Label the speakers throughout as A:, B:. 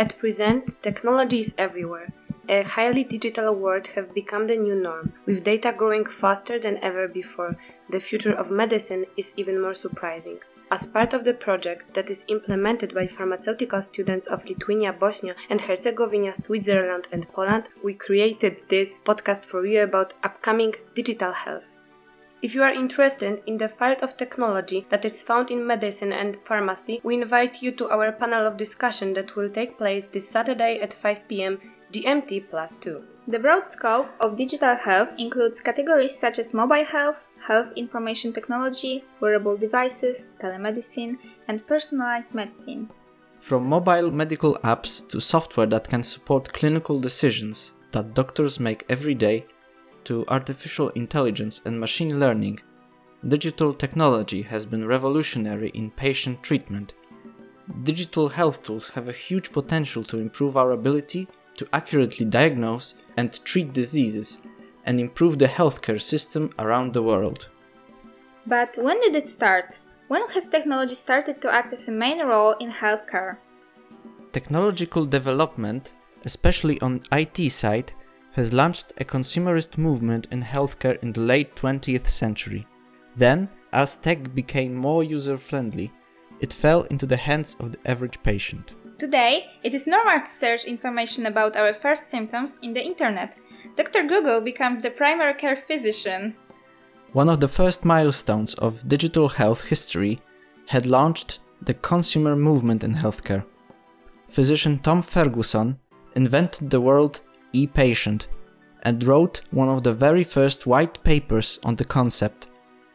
A: At present, technology is everywhere. A highly digital world have become the new norm, with data growing faster than ever before. The future of medicine is even more surprising. As part of the project that is implemented by pharmaceutical students of Lithuania, Bosnia and Herzegovina, Switzerland and Poland, we created this podcast for you about upcoming digital health. If you are interested in the field of technology that is found in medicine and pharmacy, we invite you to our panel of discussion that will take place this Saturday at 5 pm GMT plus 2.
B: The broad scope of digital health includes categories such as mobile health, health information technology, wearable devices, telemedicine, and personalized medicine.
C: From mobile medical apps to software that can support clinical decisions that doctors make every day, to artificial intelligence and machine learning, digital technology has been revolutionary in patient treatment. Digital health tools have a huge potential to improve our ability to accurately diagnose and treat diseases and improve the healthcare system around the world.
B: But when did it start? When has technology started to act as a main role in healthcare?
C: Technological development, especially on IT side, has launched a consumerist movement in healthcare in the late 20th century. Then, as tech became more user friendly, it fell into the hands of the average patient.
B: Today, it is normal to search information about our first symptoms in the internet. Dr. Google becomes the primary care physician.
C: One of the first milestones of digital health history had launched the consumer movement in healthcare. Physician Tom Ferguson invented the word e-patient and wrote one of the very first white papers on the concept.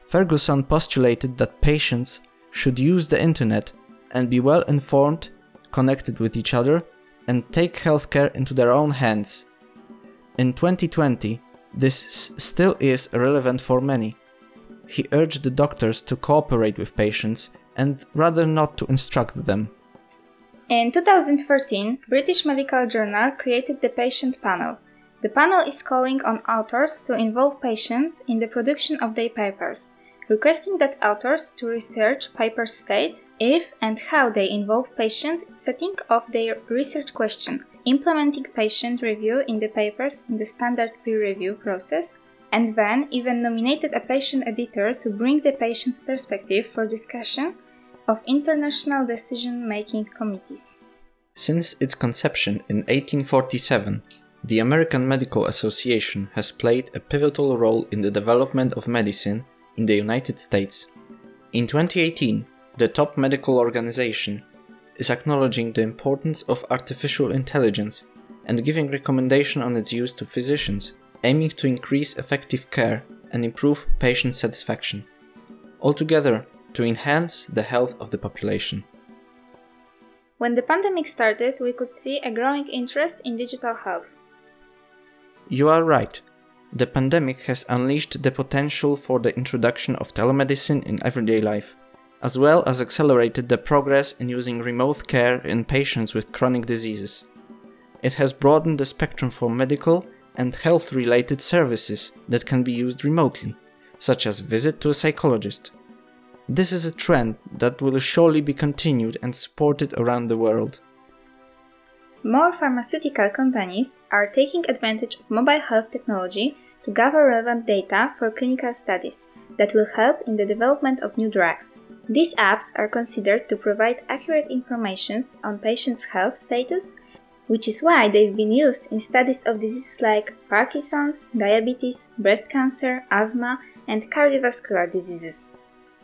C: Ferguson postulated that patients should use the internet and be well informed, connected with each other, and take healthcare into their own hands. In 2020, this still is relevant for many. He urged the doctors to cooperate with patients and rather not to instruct them.
B: In 2013, British Medical Journal created the patient panel. The panel is calling on authors to involve patients in the production of their papers, requesting that authors to research papers state if and how they involve patient setting of their research question, implementing patient review in the papers in the standard peer review process, and then even nominated a patient editor to bring the patient's perspective for discussion of international decision making committees.
C: Since its conception in 1847, the American Medical Association has played a pivotal role in the development of medicine in the United States. In 2018, the top medical organization is acknowledging the importance of artificial intelligence and giving recommendation on its use to physicians, aiming to increase effective care and improve patient satisfaction. Altogether, to enhance the health of the population.
B: When the pandemic started, we could see a growing interest in digital health.
C: You are right. The pandemic has unleashed the potential for the introduction of telemedicine in everyday life, as well as accelerated the progress in using remote care in patients with chronic diseases. It has broadened the spectrum for medical and health related services that can be used remotely, such as visit to a psychologist. This is a trend that will surely be continued and supported around the world.
B: More pharmaceutical companies are taking advantage of mobile health technology to gather relevant data for clinical studies that will help in the development of new drugs. These apps are considered to provide accurate information on patients' health status, which is why they've been used in studies of diseases like Parkinson's, diabetes, breast cancer, asthma, and cardiovascular diseases.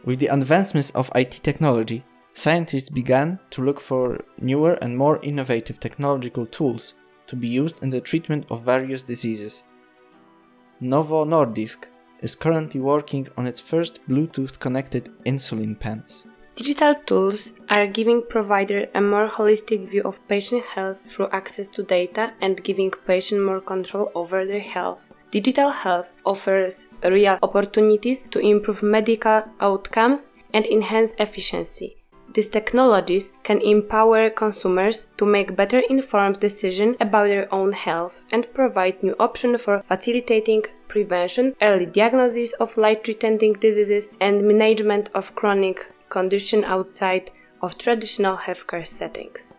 C: With the advancements of IT technology, scientists began to look for newer and more innovative technological tools to be used in the treatment of various diseases. Novo Nordisk is currently working on its first Bluetooth connected insulin pens.
A: Digital tools are giving provider a more holistic view of patient health through access to data and giving patient more control over their health. Digital health offers real opportunities to improve medical outcomes and enhance efficiency. These technologies can empower consumers to make better informed decisions about their own health and provide new options for facilitating prevention, early diagnosis of life-threatening diseases, and management of chronic conditions outside of traditional healthcare settings.